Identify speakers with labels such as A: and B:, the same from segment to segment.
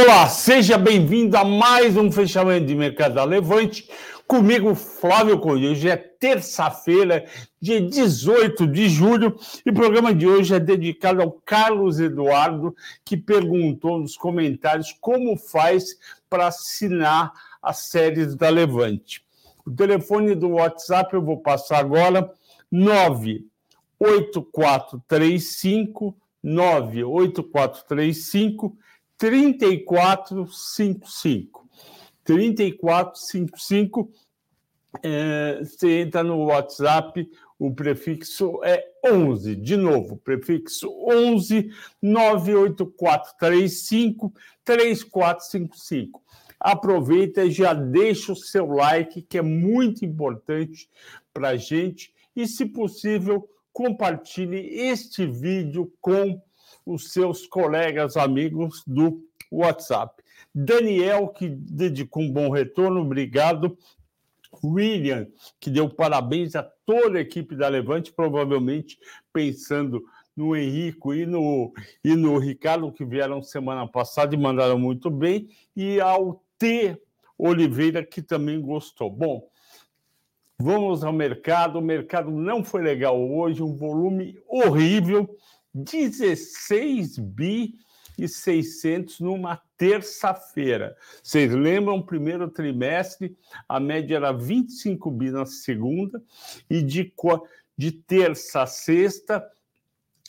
A: Olá, seja bem-vindo a mais um fechamento de mercado da Levante. Comigo, Flávio Coelho. Hoje é terça-feira, dia 18 de julho, e o programa de hoje é dedicado ao Carlos Eduardo, que perguntou nos comentários como faz para assinar as séries da Levante. O telefone do WhatsApp eu vou passar agora, 98435 98435 3455. 3455, é, você entra no WhatsApp, o prefixo é 11. De novo, prefixo 11 98435 3455. Aproveita e já deixa o seu like, que é muito importante para a gente. E, se possível, compartilhe este vídeo com os seus colegas, amigos do WhatsApp. Daniel, que dedicou um bom retorno, obrigado. William, que deu parabéns a toda a equipe da Levante, provavelmente pensando no Henrico e no, e no Ricardo, que vieram semana passada e mandaram muito bem, e ao T. Oliveira, que também gostou. Bom, vamos ao mercado. O mercado não foi legal hoje, um volume horrível 16 bi e 600 numa terça-feira. Vocês lembram, primeiro trimestre, a média era 25 bi na segunda, e de, de terça a sexta,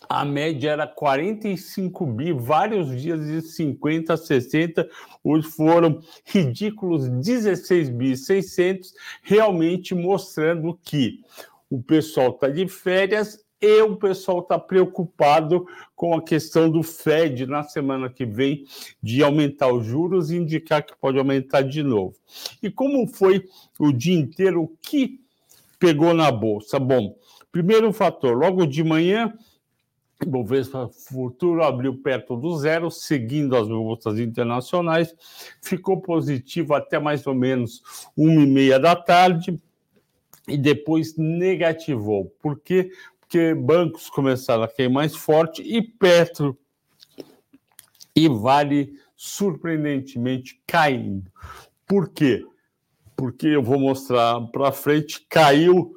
A: a média era 45 bi, vários dias de 50, 60, hoje foram ridículos 16 bi 600, realmente mostrando que o pessoal está de férias e o pessoal está preocupado com a questão do Fed na semana que vem de aumentar os juros e indicar que pode aumentar de novo. E como foi o dia inteiro, o que pegou na bolsa? Bom, primeiro fator, logo de manhã, o Bovespa Futuro abriu perto do zero, seguindo as bolsas internacionais, ficou positivo até mais ou menos uma e meia da tarde e depois negativou. Por quê? Porque bancos começaram a cair mais forte e Petro e Vale surpreendentemente caindo. Por quê? Porque eu vou mostrar para frente, caiu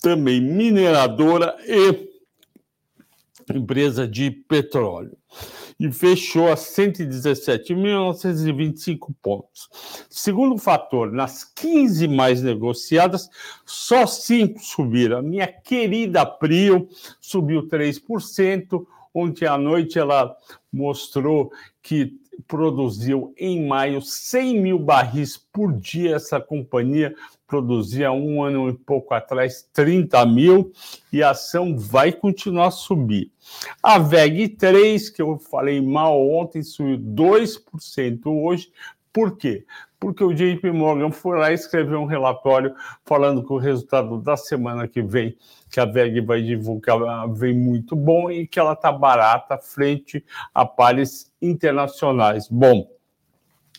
A: também mineradora e empresa de petróleo e fechou a 117.925 pontos. Segundo fator, nas 15 mais negociadas, só 5 subiram. A minha querida Prio subiu 3%. Ontem à noite ela mostrou que produziu em maio 100 mil barris por dia. Essa companhia produzia um ano e pouco atrás 30 mil e a ação vai continuar a subir. A VEG 3, que eu falei mal ontem, subiu 2% hoje. Por quê? Porque o JP Morgan foi lá e escreveu um relatório falando que o resultado da semana que vem, que a VEG vai divulgar, vem muito bom e que ela está barata frente a pares internacionais. Bom,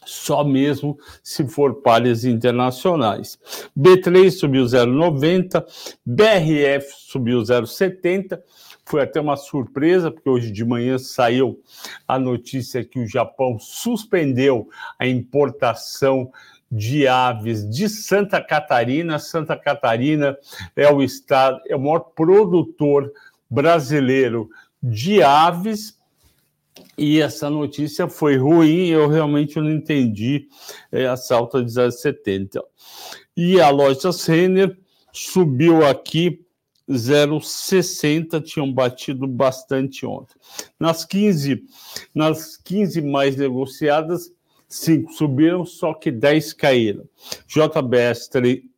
A: só mesmo se for pares internacionais. B3 subiu 0,90, BRF subiu 0,70. Foi até uma surpresa, porque hoje de manhã saiu a notícia que o Japão suspendeu a importação de aves de Santa Catarina. Santa Catarina é o estado, é o maior produtor brasileiro de aves e essa notícia foi ruim, eu realmente não entendi essa alta de 0,70. E a loja Renner subiu aqui 0,60, tinham batido bastante ontem. Nas 15, nas 15 mais negociadas, 5 subiram, só que 10 caíram. JBS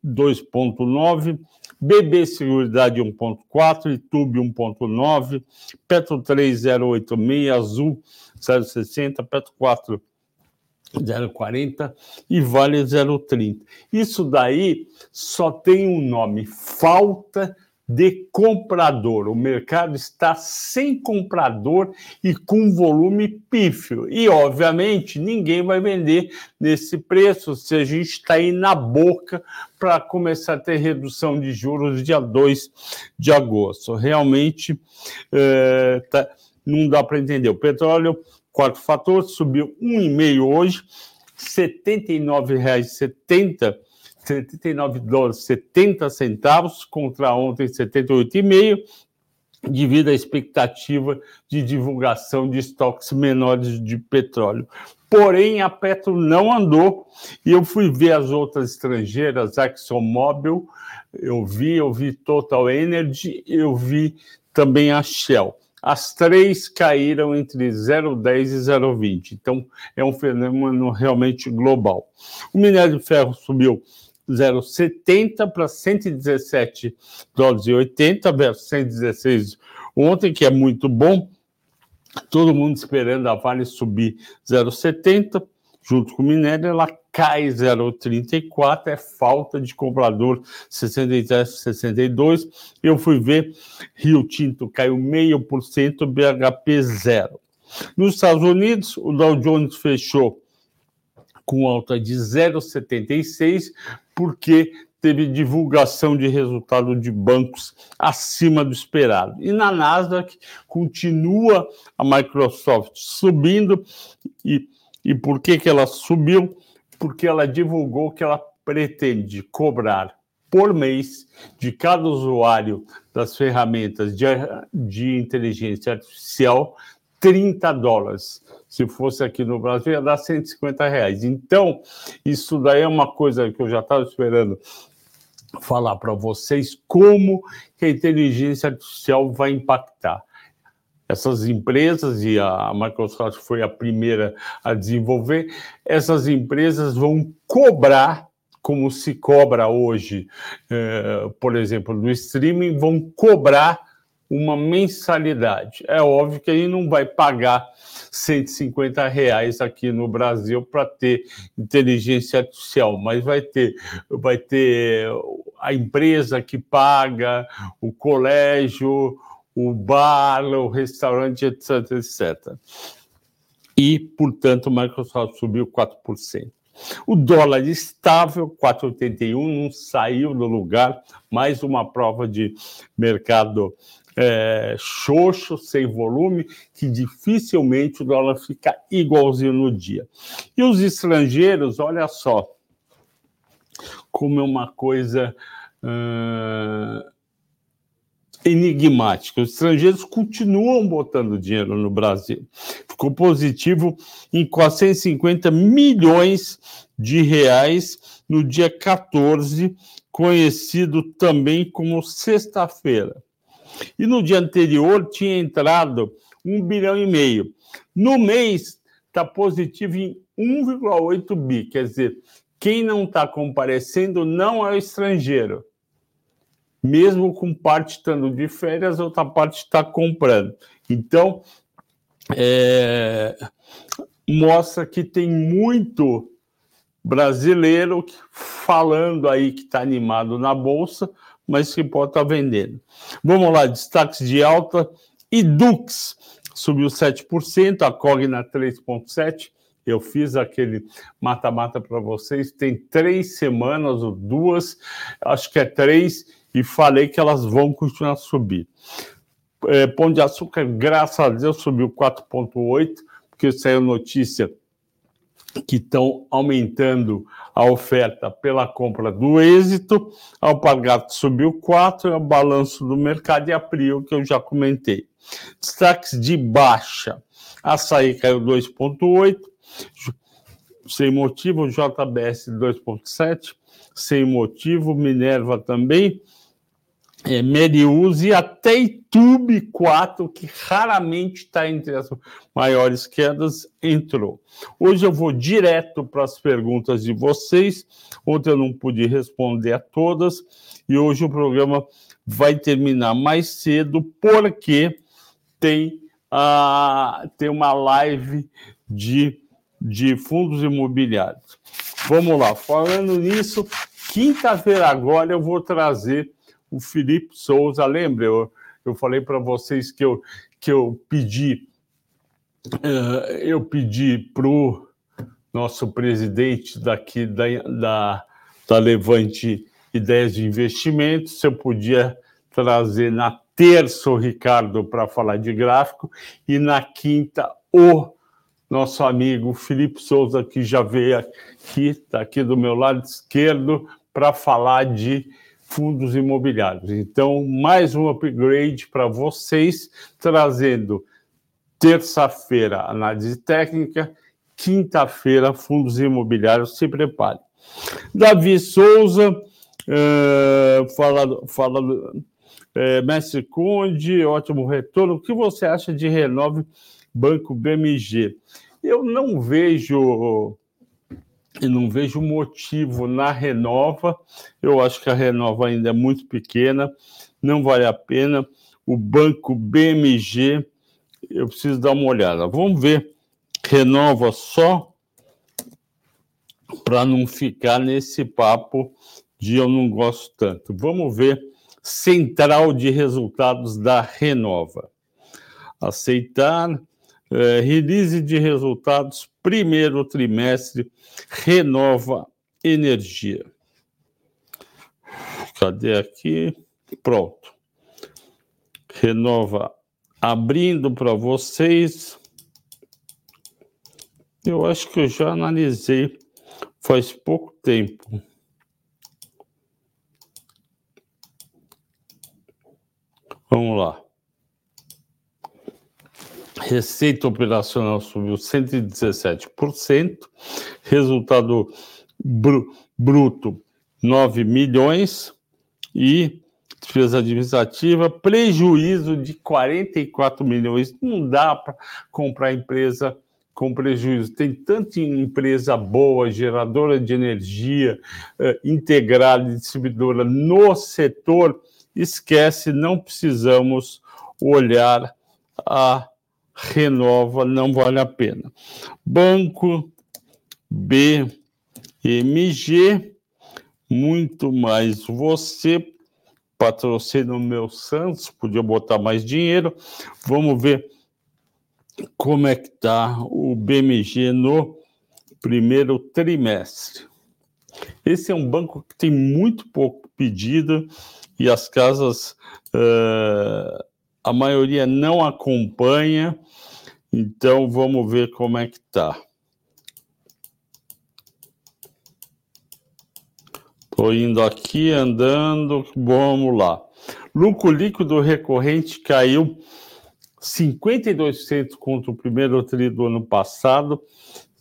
A: 2,9, BB Seguridade 1.4, YouTube 1.9, Petro 3086, Azul 060, Petro 4 040 e Vale 030. Isso daí só tem um nome, falta de comprador. O mercado está sem comprador e com volume pífio. E, obviamente, ninguém vai vender nesse preço se a gente está aí na boca para começar a ter redução de juros dia 2 de agosto. Realmente, é, tá, não dá para entender. O petróleo quarto fator, subiu 1,5 hoje, R$ 79,70 79 dólares 70 centavos contra ontem 78,5 devido à expectativa de divulgação de estoques menores de petróleo. Porém, a Petro não andou e eu fui ver as outras estrangeiras, ExxonMobil, eu vi, eu vi Total Energy, eu vi também a Shell. As três caíram entre 0,10 e 0,20. Então, é um fenômeno realmente global. O minério de ferro subiu 0,70 para 117 dólares e 80 versus 116 ontem, que é muito bom. Todo mundo esperando a Vale subir 0,70 junto com o minério, ela cai 0,34, é falta de comprador 63, 62. Eu fui ver, Rio Tinto caiu meio por cento, BHP zero. Nos Estados Unidos, o Dow Jones fechou com alta de 0,76, porque teve divulgação de resultado de bancos acima do esperado. E na Nasdaq continua a Microsoft subindo e, e por que, que ela subiu? Porque ela divulgou que ela pretende cobrar por mês de cada usuário das ferramentas de, de inteligência artificial 30 dólares. Se fosse aqui no Brasil, ia dar 150 reais. Então, isso daí é uma coisa que eu já estava esperando falar para vocês como que a inteligência artificial vai impactar essas empresas, e a Microsoft foi a primeira a desenvolver, essas empresas vão cobrar, como se cobra hoje, eh, por exemplo, do streaming, vão cobrar uma mensalidade. É óbvio que ele não vai pagar 150 reais aqui no Brasil para ter inteligência artificial, mas vai ter, vai ter a empresa que paga, o colégio, o bar, o restaurante, etc, etc. E, portanto, o Microsoft subiu 4%. O dólar estável, 4,81, não saiu do lugar, mais uma prova de mercado é, xoxo, sem volume, que dificilmente o dólar fica igualzinho no dia. E os estrangeiros, olha só, como é uma coisa uh, enigmática. Os estrangeiros continuam botando dinheiro no Brasil. Ficou positivo em 450 milhões de reais no dia 14, conhecido também como sexta-feira. E no dia anterior tinha entrado um bilhão e meio. No mês está positivo em 1,8 bi, quer dizer, quem não está comparecendo não é o estrangeiro. Mesmo com parte estando de férias, outra parte está comprando. Então, é, mostra que tem muito brasileiro falando aí que está animado na Bolsa, mas que pode estar vendendo. Vamos lá, destaques de alta. Edux subiu 7%, a Cogna 3,7%. Eu fiz aquele mata-mata para vocês, tem três semanas ou duas, acho que é três, e falei que elas vão continuar a subir. É, Pão de Açúcar, graças a Deus, subiu 4,8%, porque saiu notícia que estão aumentando a oferta pela compra do êxito, a Alpargatas subiu 4, é o balanço do mercado e a Prio, que eu já comentei. Destaques de baixa, açaí caiu 2,8, sem motivo, JBS 2,7, sem motivo, Minerva também, é, Meriuse até Itube 4, que raramente está entre as maiores quedas, entrou. Hoje eu vou direto para as perguntas de vocês. Ontem eu não pude responder a todas e hoje o programa vai terminar mais cedo porque tem, uh, tem uma live de, de fundos imobiliários. Vamos lá, falando nisso, quinta-feira agora eu vou trazer o Felipe Souza. Lembra? Eu, eu falei para vocês que eu, que eu pedi, uh, eu pedi para o nosso presidente daqui da, da, da Levante Ideias de Investimento se eu podia trazer na terça o Ricardo para falar de gráfico e na quinta o nosso amigo Felipe Souza, que já veio aqui, está aqui do meu lado esquerdo, para falar de fundos imobiliários. Então, mais um upgrade para vocês, trazendo terça-feira análise técnica, quinta-feira fundos imobiliários. Se prepare. Davi Souza uh, fala, fala uh, Mestre Conde, ótimo retorno. O que você acha de Renove Banco BMG? Eu não vejo e não vejo motivo na Renova. Eu acho que a Renova ainda é muito pequena, não vale a pena. O banco BMG, eu preciso dar uma olhada. Vamos ver. Renova só para não ficar nesse papo de eu não gosto tanto. Vamos ver central de resultados da Renova. Aceitar é, release de resultados, primeiro trimestre, renova energia. Cadê aqui? Pronto. Renova abrindo para vocês. Eu acho que eu já analisei faz pouco tempo. Vamos lá. Receita operacional subiu 117%, resultado br bruto 9 milhões e despesa administrativa, prejuízo de 44 milhões. Não dá para comprar empresa com prejuízo. Tem tanta empresa boa, geradora de energia, eh, integrada, distribuidora no setor, esquece, não precisamos olhar a renova, não vale a pena. Banco BMG, muito mais você, patrocina o meu Santos, podia botar mais dinheiro. Vamos ver como é que está o BMG no primeiro trimestre. Esse é um banco que tem muito pouco pedido e as casas, uh, a maioria não acompanha então vamos ver como é que tá. Estou indo aqui, andando, vamos lá. Lucro líquido recorrente caiu 52% contra o primeiro tri do ano passado,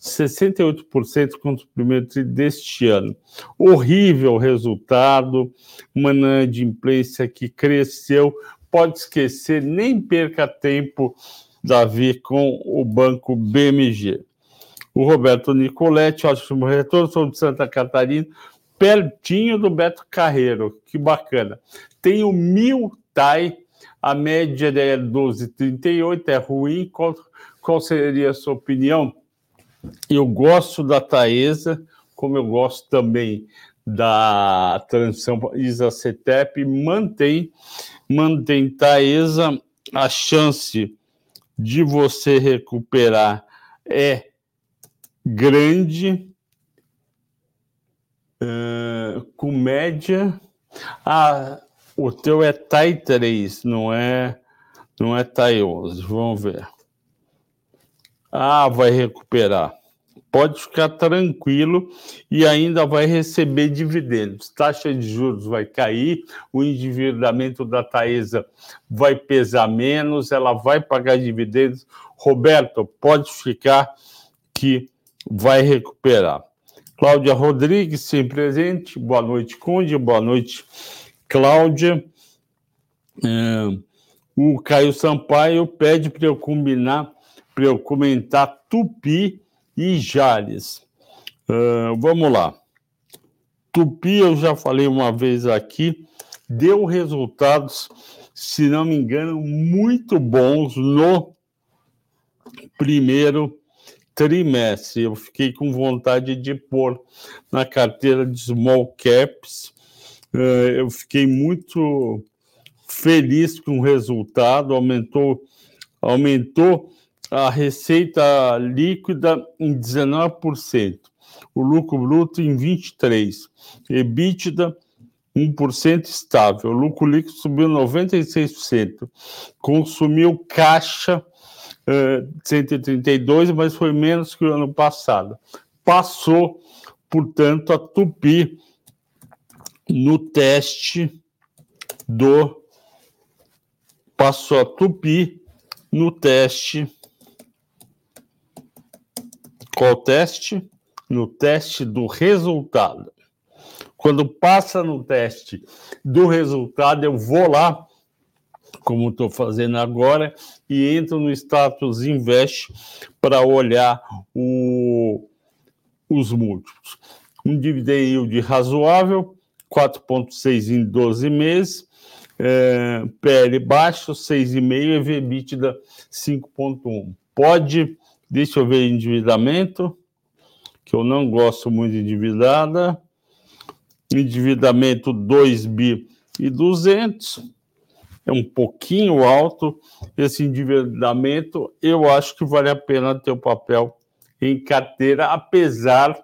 A: 68% contra o primeiro tri deste ano. Horrível resultado, uma inadimplência que cresceu, pode esquecer, nem perca tempo Davi com o banco BMG. O Roberto Nicoletti, ótimo retorno, sou de Santa Catarina, pertinho do Beto Carreiro, que bacana. Tem o Mil Tai, a média é 12,38, é ruim. Qual, qual seria a sua opinião? Eu gosto da Taesa, como eu gosto também da transição ISA-CETEP, mantém, mantém Taesa a chance de você recuperar é grande, uh, com média. Ah, o teu é TAI 3, não é, não é TAI 11. Vamos ver. Ah, vai recuperar pode ficar tranquilo e ainda vai receber dividendos. Taxa de juros vai cair, o endividamento da Taesa vai pesar menos, ela vai pagar dividendos. Roberto, pode ficar que vai recuperar. Cláudia Rodrigues, sem presente. Boa noite, Conde. Boa noite, Cláudia. É, o Caio Sampaio pede para eu combinar, para eu comentar Tupi e Jales. Uh, vamos lá. Tupi, eu já falei uma vez aqui, deu resultados, se não me engano, muito bons no primeiro trimestre. Eu fiquei com vontade de pôr na carteira de small caps. Uh, eu fiquei muito feliz com o resultado, aumentou, aumentou a receita líquida em 19%, o lucro bruto em 23%, EBITDA 1% estável, o lucro líquido subiu 96%, consumiu caixa 132, mas foi menos que o ano passado. Passou, portanto, a Tupi no teste do passou a Tupi no teste qual teste? No teste do resultado. Quando passa no teste do resultado, eu vou lá, como estou fazendo agora, e entro no status invest para olhar o, os múltiplos. Um dividend yield razoável, 4,6 em 12 meses, é, PL baixo, 6,5 e EBITDA 5,1. Pode Deixa eu ver endividamento, que eu não gosto muito de endividada. Endividamento 2 bi e 200. É um pouquinho alto esse endividamento. Eu acho que vale a pena ter o papel em carteira, apesar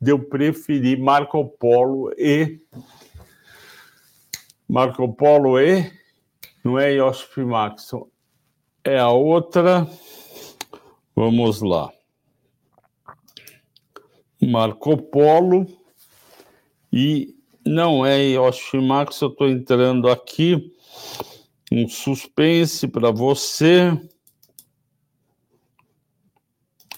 A: de eu preferir Marco Polo e Marco Polo e não é Yosef Maxon, é a outra Vamos lá. Marco Polo e não é Yoshimax, eu estou entrando aqui. Um suspense para você.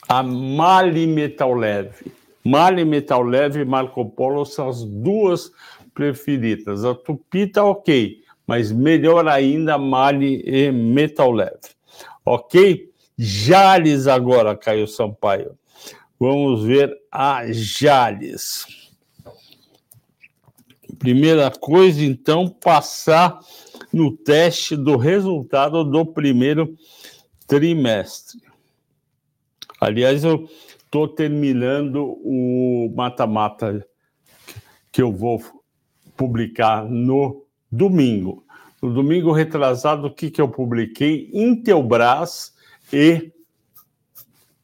A: A Mali Metal Leve. Mali Metal Leve e Marco Polo são as duas preferidas. A Tupi tá ok, mas melhor ainda Mali e Metal Leve. Ok? Jales agora, Caio Sampaio. Vamos ver a Jales. Primeira coisa, então, passar no teste do resultado do primeiro trimestre. Aliás, eu estou terminando o mata-mata que eu vou publicar no domingo. No domingo retrasado, o que, que eu publiquei? Intelbras e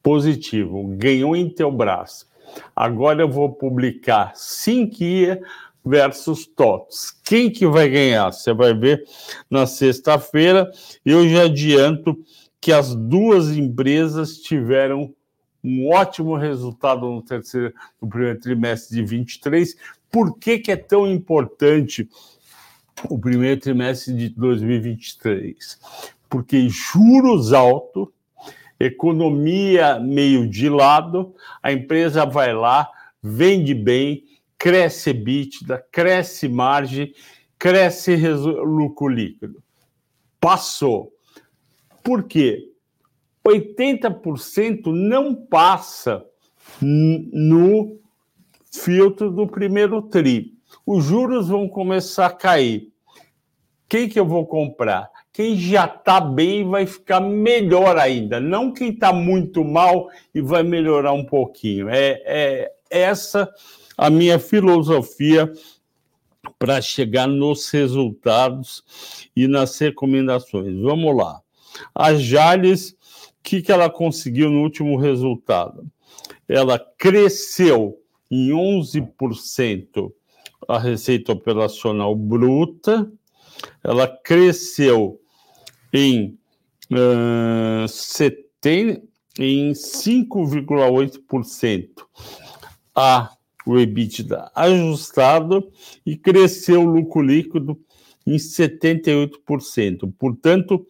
A: positivo, ganhou Intelbras. Agora eu vou publicar Sinquia versus TOTS. Quem que vai ganhar? Você vai ver na sexta-feira. Eu já adianto que as duas empresas tiveram um ótimo resultado no terceiro, no primeiro trimestre de 23. Por que, que é tão importante o primeiro trimestre de 2023? Porque juros altos economia meio de lado, a empresa vai lá, vende bem, cresce EBITDA, cresce margem, cresce lucro líquido. Passou. Por quê? 80% não passa no filtro do primeiro TRI. Os juros vão começar a cair. Quem que eu vou comprar? Quem já está bem vai ficar melhor ainda, não quem está muito mal e vai melhorar um pouquinho. É, é essa a minha filosofia para chegar nos resultados e nas recomendações. Vamos lá. A Jales, o que, que ela conseguiu no último resultado? Ela cresceu em 11% a receita operacional bruta, ela cresceu em, uh, em 5,8% a o EBITDA ajustado e cresceu o lucro líquido em 78%. Portanto,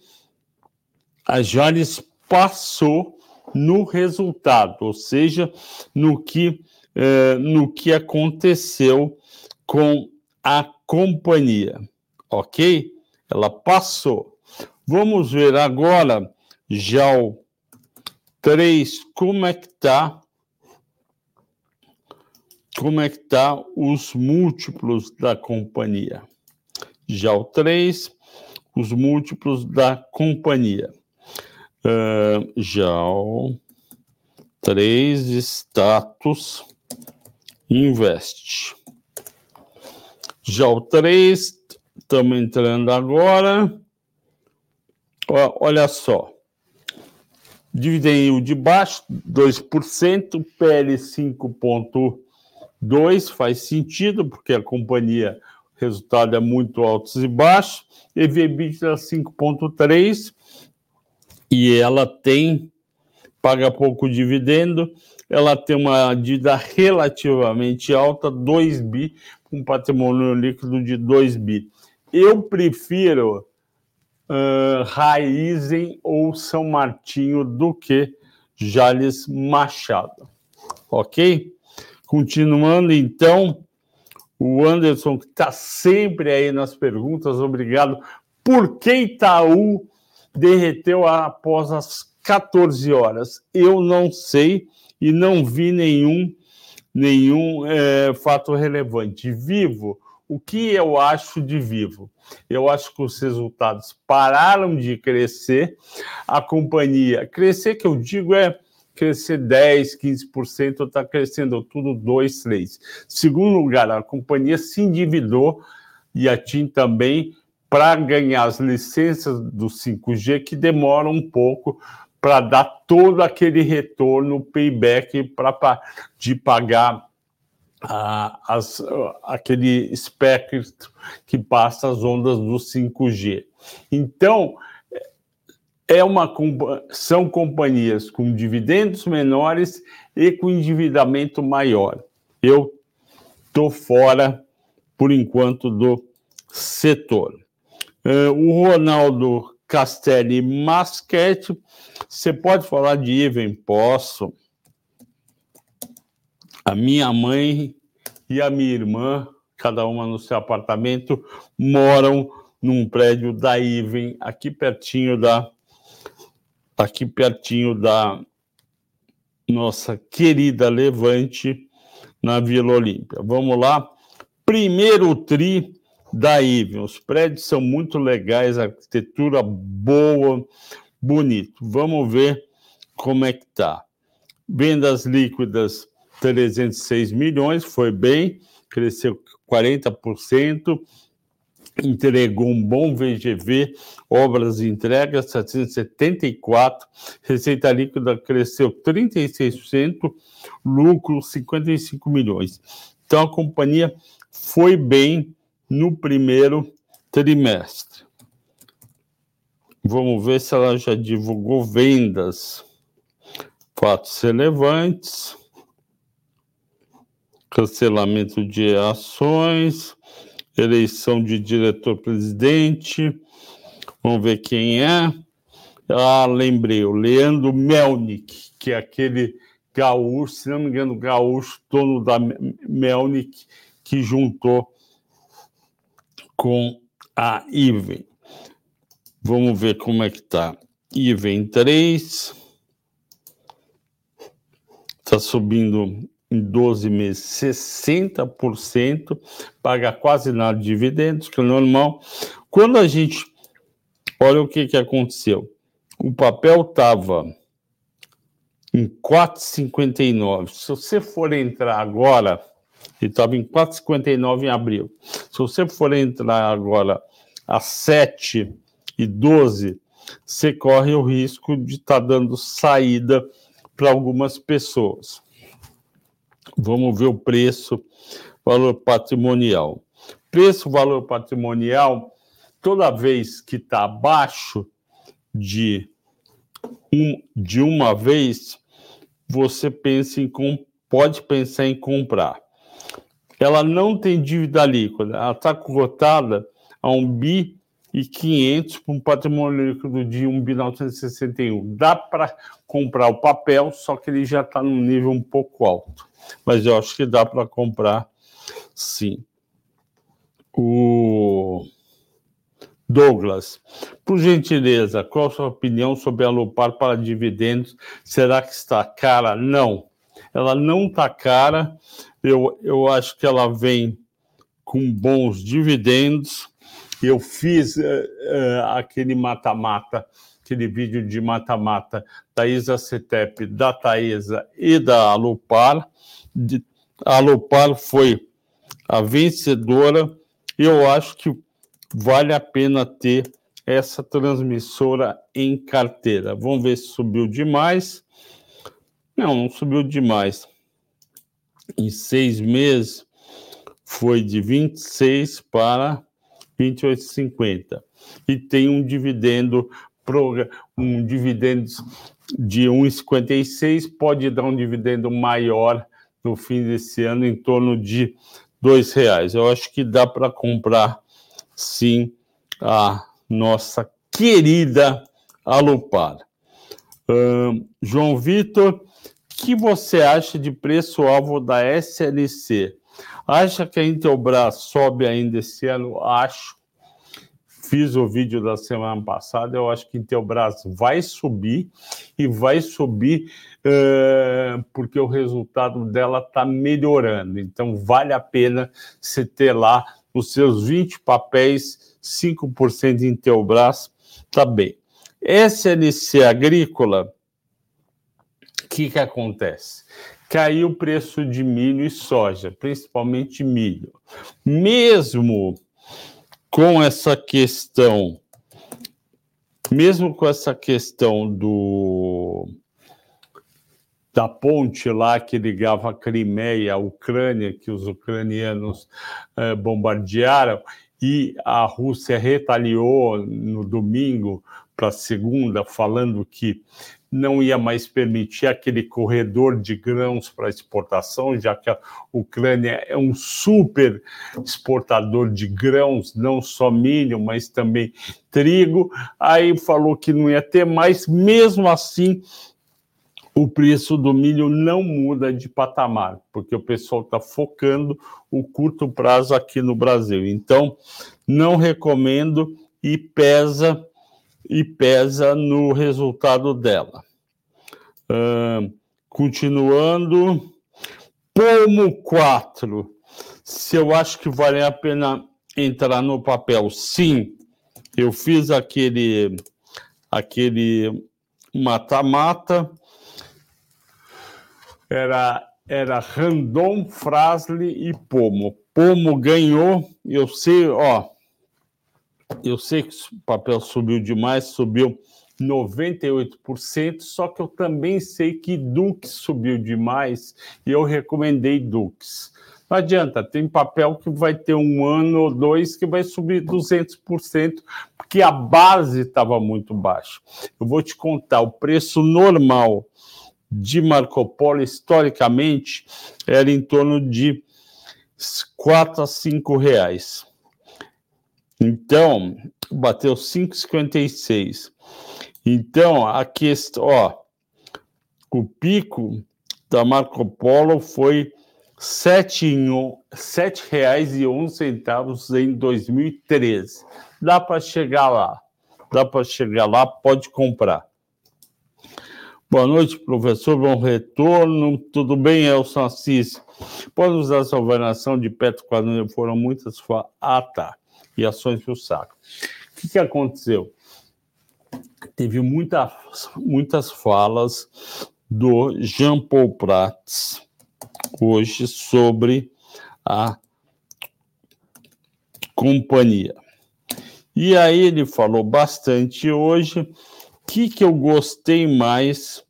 A: a Jales passou no resultado, ou seja, no que, uh, no que aconteceu com a companhia, ok? Ela passou. Vamos ver agora, já o 3, como é que está como é que tá os múltiplos da companhia. Já o 3, os múltiplos da companhia. Uh, já o 3, status, invest. Já o 3, estamos entrando agora. Olha só. Dividend de baixo, 2%, PL 5,2 faz sentido, porque a companhia, o resultado é muito altos e baixos, EV/EBITDA 5,3, e ela tem paga pouco dividendo, ela tem uma dívida relativamente alta, 2 bi, um patrimônio líquido de 2 bi. Eu prefiro uh, Raizen ou São Martinho do que Jales Machado. Ok? Continuando, então, o Anderson, que está sempre aí nas perguntas, obrigado. Por que Itaú derreteu após as 14 horas? Eu não sei e não vi nenhum, nenhum é, fato relevante. Vivo, o que eu acho de vivo? Eu acho que os resultados pararam de crescer, a companhia, crescer que eu digo é crescer 10, 15%, está crescendo tudo 2, 3. Segundo lugar, a companhia se endividou e a TIM também para ganhar as licenças do 5G que demoram um pouco para dar todo aquele retorno, payback para de pagar as, aquele espectro que passa as ondas do 5G. Então, é uma, são companhias com dividendos menores e com endividamento maior. Eu estou fora, por enquanto, do setor. Uh, o Ronaldo Castelli Masquete, você pode falar de Ivan? Posso. A minha mãe e a minha irmã, cada uma no seu apartamento, moram num prédio da Iven, aqui pertinho da aqui pertinho da nossa querida Levante, na Vila Olímpia. Vamos lá. Primeiro tri da Iven. Os prédios são muito legais, arquitetura boa, bonito. Vamos ver como é que tá. Vendas líquidas 306 milhões, foi bem, cresceu 40%, entregou um bom VGV, obras entregas 774, receita líquida cresceu 36%, lucro 55 milhões. Então a companhia foi bem no primeiro trimestre. Vamos ver se ela já divulgou vendas. Fatos relevantes cancelamento de ações, eleição de diretor-presidente. Vamos ver quem é. Ah, lembrei, o Leandro Melnick, que é aquele gaúcho, se não me engano, gaúcho, dono da Melnick, que juntou com a Iven. Vamos ver como é que tá. Iven 3. Está subindo em 12 meses 60%, paga quase nada de dividendos, que é normal. Quando a gente olha o que, que aconteceu, o papel estava em 4,59. Se você for entrar agora, ele estava em 4,59 em abril. Se você for entrar agora a 7 e 12, você corre o risco de estar tá dando saída para algumas pessoas. Vamos ver o preço, valor patrimonial. Preço, valor patrimonial, toda vez que está abaixo de, um, de uma vez, você pensa em pode pensar em comprar. Ela não tem dívida líquida, ela está cotada a um bi e 500 para um patrimônio líquido de 1 bi 961. Dá para comprar o papel, só que ele já está num nível um pouco alto mas eu acho que dá para comprar sim. O Douglas, por gentileza, qual a sua opinião sobre a Lupar para dividendos? Será que está cara? Não, ela não está cara. Eu, eu acho que ela vem com bons dividendos. Eu fiz uh, uh, aquele mata-mata, aquele vídeo de mata-mata da Isa Cetep, da Taesa e da Alupar a Lopar foi a vencedora. Eu acho que vale a pena ter essa transmissora em carteira. Vamos ver se subiu demais. Não, não subiu demais. Em seis meses foi de 26 para 28,50 e tem um dividendo um dividendo de 1,56, pode dar um dividendo maior no fim desse ano, em torno de R$ reais. Eu acho que dá para comprar, sim, a nossa querida Alupar. Uh, João Vitor, que você acha de preço-alvo da SLC? Acha que a Intelbras sobe ainda esse ano? Acho fiz o vídeo da semana passada, eu acho que Intelbras vai subir e vai subir uh, porque o resultado dela está melhorando. Então, vale a pena você ter lá os seus 20 papéis, 5% de Intelbras, tá bem. SLC Agrícola, o que, que acontece? Caiu o preço de milho e soja, principalmente milho. Mesmo com essa questão, mesmo com essa questão do da ponte lá que ligava a Crimeia à Ucrânia, que os ucranianos eh, bombardearam, e a Rússia retaliou no domingo para segunda, falando que não ia mais permitir aquele corredor de grãos para exportação, já que a Ucrânia é um super exportador de grãos, não só milho, mas também trigo. Aí falou que não ia ter mais, mesmo assim, o preço do milho não muda de patamar, porque o pessoal está focando o curto prazo aqui no Brasil. Então, não recomendo e pesa e pesa no resultado dela. Uh, continuando, Pomo 4. Se eu acho que vale a pena entrar no papel, sim. Eu fiz aquele aquele mata-mata. Era era Randon, Frasli e Pomo. Pomo ganhou, eu sei, ó, eu sei que o papel subiu demais, subiu 98%, só que eu também sei que Dux subiu demais e eu recomendei Dux. Não adianta, tem papel que vai ter um ano ou dois que vai subir 200%, porque a base estava muito baixa. Eu vou te contar, o preço normal de Marco Polo, historicamente, era em torno de 4 a 5 reais. Então, bateu 5,56. Então, a questão, ó, o pico da Marco Polo foi R$ 7,11 em 2013. Dá para chegar lá. Dá para chegar lá, pode comprar. Boa noite, professor. Bom retorno. Tudo bem, Elson Assis? Pode usar essa avaliação de Petro quando foram muitas. Ah, tá e ações para o saco. O que, que aconteceu? Teve muita, muitas falas do Jean Paul Prats hoje sobre a companhia. E aí ele falou bastante hoje. O que, que eu gostei mais?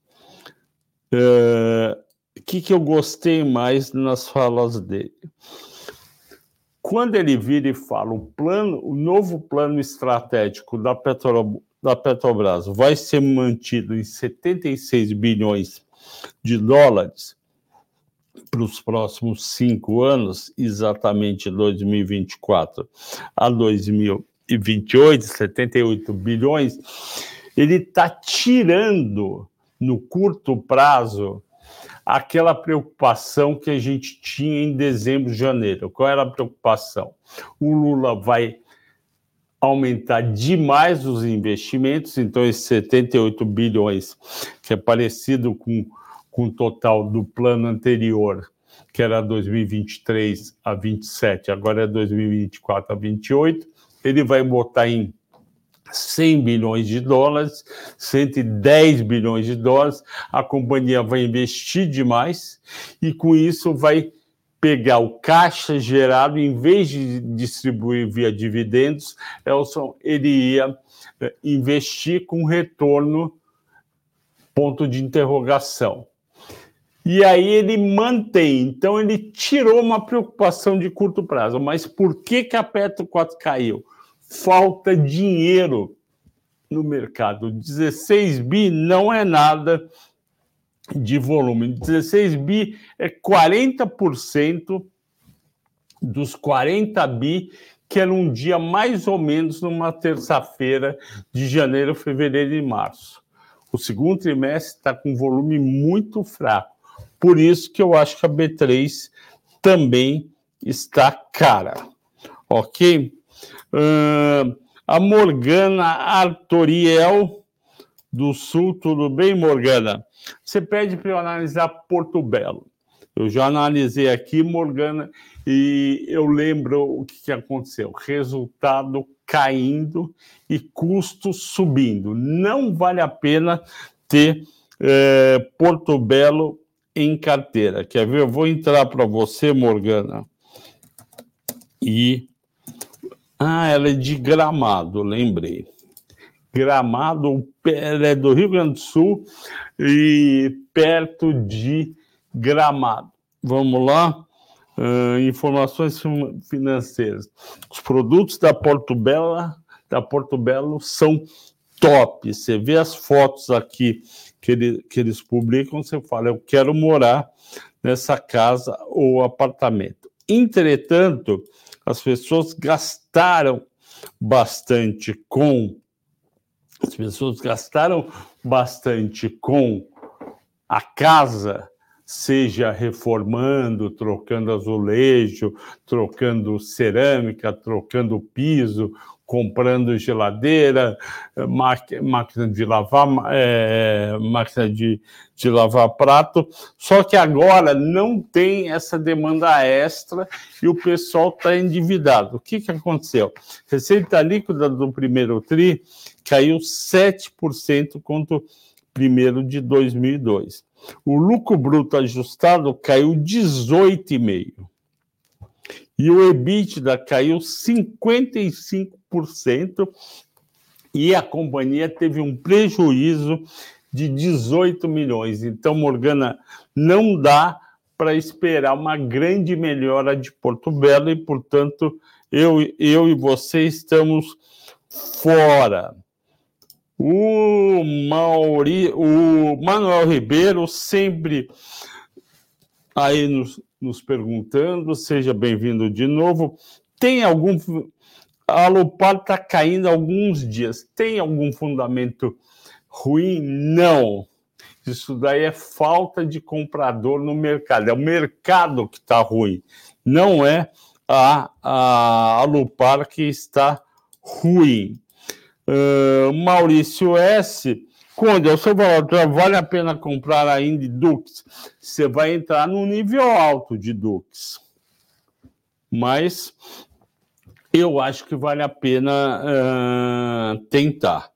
A: O uh, que, que eu gostei mais nas falas dele? Quando ele vira e fala o plano, o novo plano estratégico da, Petro, da Petrobras vai ser mantido em 76 bilhões de dólares para os próximos cinco anos, exatamente 2024 a 2028, 78 bilhões, ele está tirando no curto prazo aquela preocupação que a gente tinha em dezembro, janeiro. Qual era a preocupação? O Lula vai aumentar demais os investimentos, então esses 78 bilhões, que é parecido com, com o total do plano anterior, que era 2023 a 27, agora é 2024 a 28, ele vai botar em 100 bilhões de dólares, 110 bilhões de dólares, a companhia vai investir demais e com isso vai pegar o caixa gerado, em vez de distribuir via dividendos, Elson, ele ia eh, investir com retorno, ponto de interrogação. E aí ele mantém, então ele tirou uma preocupação de curto prazo. Mas por que, que a Petro 4 caiu? Falta dinheiro no mercado. 16 bi não é nada de volume. 16 bi é 40% dos 40 bi que era um dia mais ou menos numa terça-feira de janeiro, fevereiro e março. O segundo trimestre está com volume muito fraco. Por isso que eu acho que a B3 também está cara. Ok? Uh, a Morgana Artoriel do Sul, tudo bem, Morgana? Você pede para eu analisar Porto Belo. Eu já analisei aqui, Morgana, e eu lembro o que, que aconteceu: resultado caindo e custo subindo. Não vale a pena ter é, Porto Belo em carteira. Quer ver? Eu vou entrar para você, Morgana. E. Ah, ela é de gramado, lembrei. Gramado, ela é do Rio Grande do Sul e perto de Gramado. Vamos lá. Uh, informações financeiras. Os produtos da Porto Belo, da Porto Belo são top. Você vê as fotos aqui que, ele, que eles publicam, você fala, eu quero morar nessa casa ou apartamento. Entretanto, as pessoas gastaram bastante com as pessoas gastaram bastante com a casa seja reformando, trocando azulejo, trocando cerâmica, trocando piso, comprando geladeira, máquina de lavar, é, máquina de, de lavar prato. Só que agora não tem essa demanda extra e o pessoal está endividado. O que, que aconteceu? Receita líquida do primeiro TRI caiu 7% contra o primeiro de 2002. O lucro bruto ajustado caiu 18,5%. E o EBITDA caiu 55% e a companhia teve um prejuízo de 18 milhões. Então, Morgana, não dá para esperar uma grande melhora de Porto Belo e, portanto, eu, eu e você estamos fora. O, Mauri, o Manuel Ribeiro sempre aí nos, nos perguntando, seja bem-vindo de novo. Tem algum. A Alupar está caindo alguns dias. Tem algum fundamento ruim? Não. Isso daí é falta de comprador no mercado. É o mercado que está ruim. Não é a, a Alupar que está ruim. Uh, Maurício S. Quando é o seu valor, então vale a pena comprar ainda Dux? Você vai entrar no nível alto de Dux. Mas eu acho que vale a pena uh, tentar.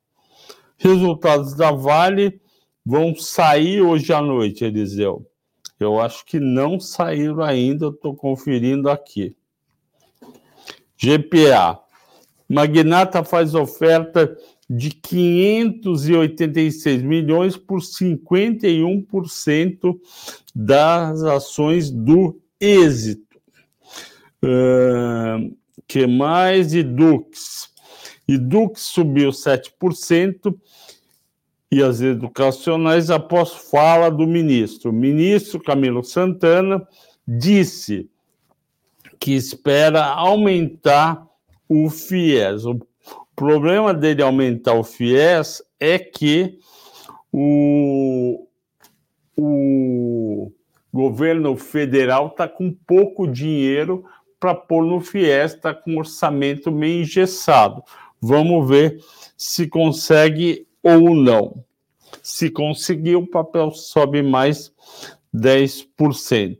A: Resultados da Vale vão sair hoje à noite, Eliseu. Eu acho que não saíram ainda, estou conferindo aqui. GPA. Magnata faz oferta de 586 milhões por 51% das ações do êxito. Uh, que mais? Edux. Edux subiu 7% e as educacionais após fala do ministro. O ministro Camilo Santana disse que espera aumentar o FIES. O problema dele aumentar o FIES é que o, o governo federal está com pouco dinheiro para pôr no FIES, está com orçamento meio engessado. Vamos ver se consegue ou não. Se conseguir, o papel sobe mais 10%.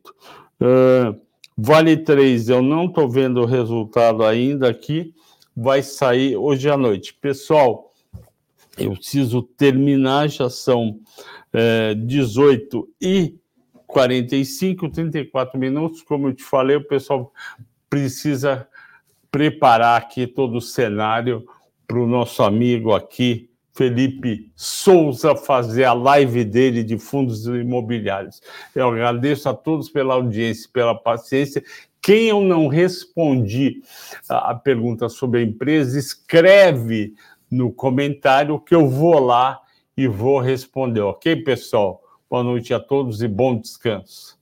A: Uh, Vale 3, eu não estou vendo o resultado ainda aqui, vai sair hoje à noite. Pessoal, eu preciso terminar, já são é, 18 e 45, 34 minutos. Como eu te falei, o pessoal precisa preparar aqui todo o cenário para o nosso amigo aqui, Felipe Souza fazer a live dele de fundos imobiliários. Eu agradeço a todos pela audiência, pela paciência. Quem eu não respondi a pergunta sobre a empresa, escreve no comentário que eu vou lá e vou responder, ok, pessoal? Boa noite a todos e bom descanso.